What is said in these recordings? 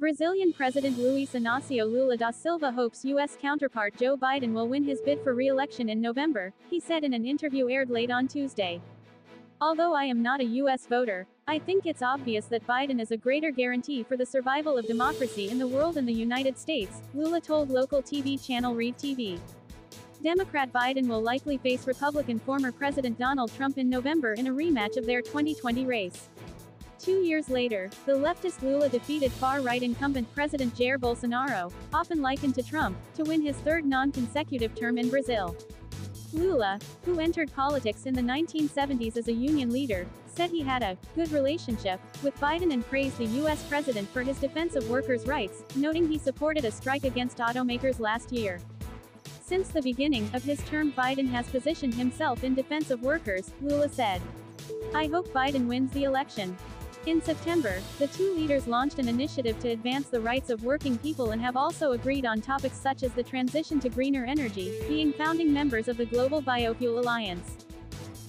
Brazilian President Luiz Inácio Lula da Silva hopes U.S. counterpart Joe Biden will win his bid for re-election in November, he said in an interview aired late on Tuesday. Although I am not a U.S. voter, I think it's obvious that Biden is a greater guarantee for the survival of democracy in the world and the United States, Lula told local TV channel Rede TV. Democrat Biden will likely face Republican former President Donald Trump in November in a rematch of their 2020 race. Two years later, the leftist Lula defeated far-right incumbent President Jair Bolsonaro, often likened to Trump, to win his third non-consecutive term in Brazil. Lula, who entered politics in the 1970s as a union leader, said he had a good relationship with Biden and praised the U.S. president for his defense of workers' rights, noting he supported a strike against automakers last year. Since the beginning of his term, Biden has positioned himself in defense of workers, Lula said. I hope Biden wins the election. In September, the two leaders launched an initiative to advance the rights of working people and have also agreed on topics such as the transition to greener energy, being founding members of the Global Biofuel Alliance.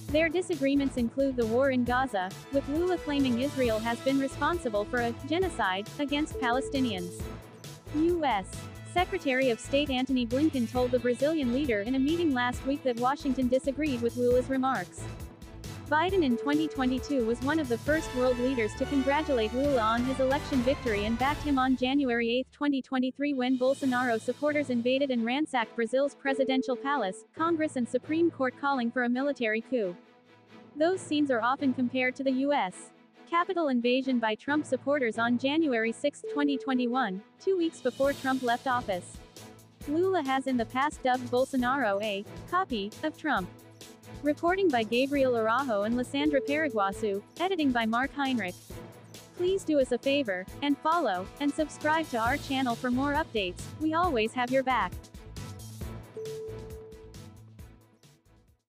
Their disagreements include the war in Gaza, with Lula claiming Israel has been responsible for a genocide against Palestinians. U.S. Secretary of State Antony Blinken told the Brazilian leader in a meeting last week that Washington disagreed with Lula's remarks. Biden in 2022 was one of the first world leaders to congratulate Lula on his election victory and backed him on January 8, 2023 when Bolsonaro supporters invaded and ransacked Brazil's presidential palace, Congress and Supreme Court calling for a military coup. Those scenes are often compared to the U.S. Capitol invasion by Trump supporters on January 6, 2021, two weeks before Trump left office. Lula has in the past dubbed Bolsonaro a copy of Trump. Reporting by Gabriel Araujo and Lisandra Paraguassu, editing by Mark Heinrich. Please do us a favor, and follow, and subscribe to our channel for more updates, we always have your back.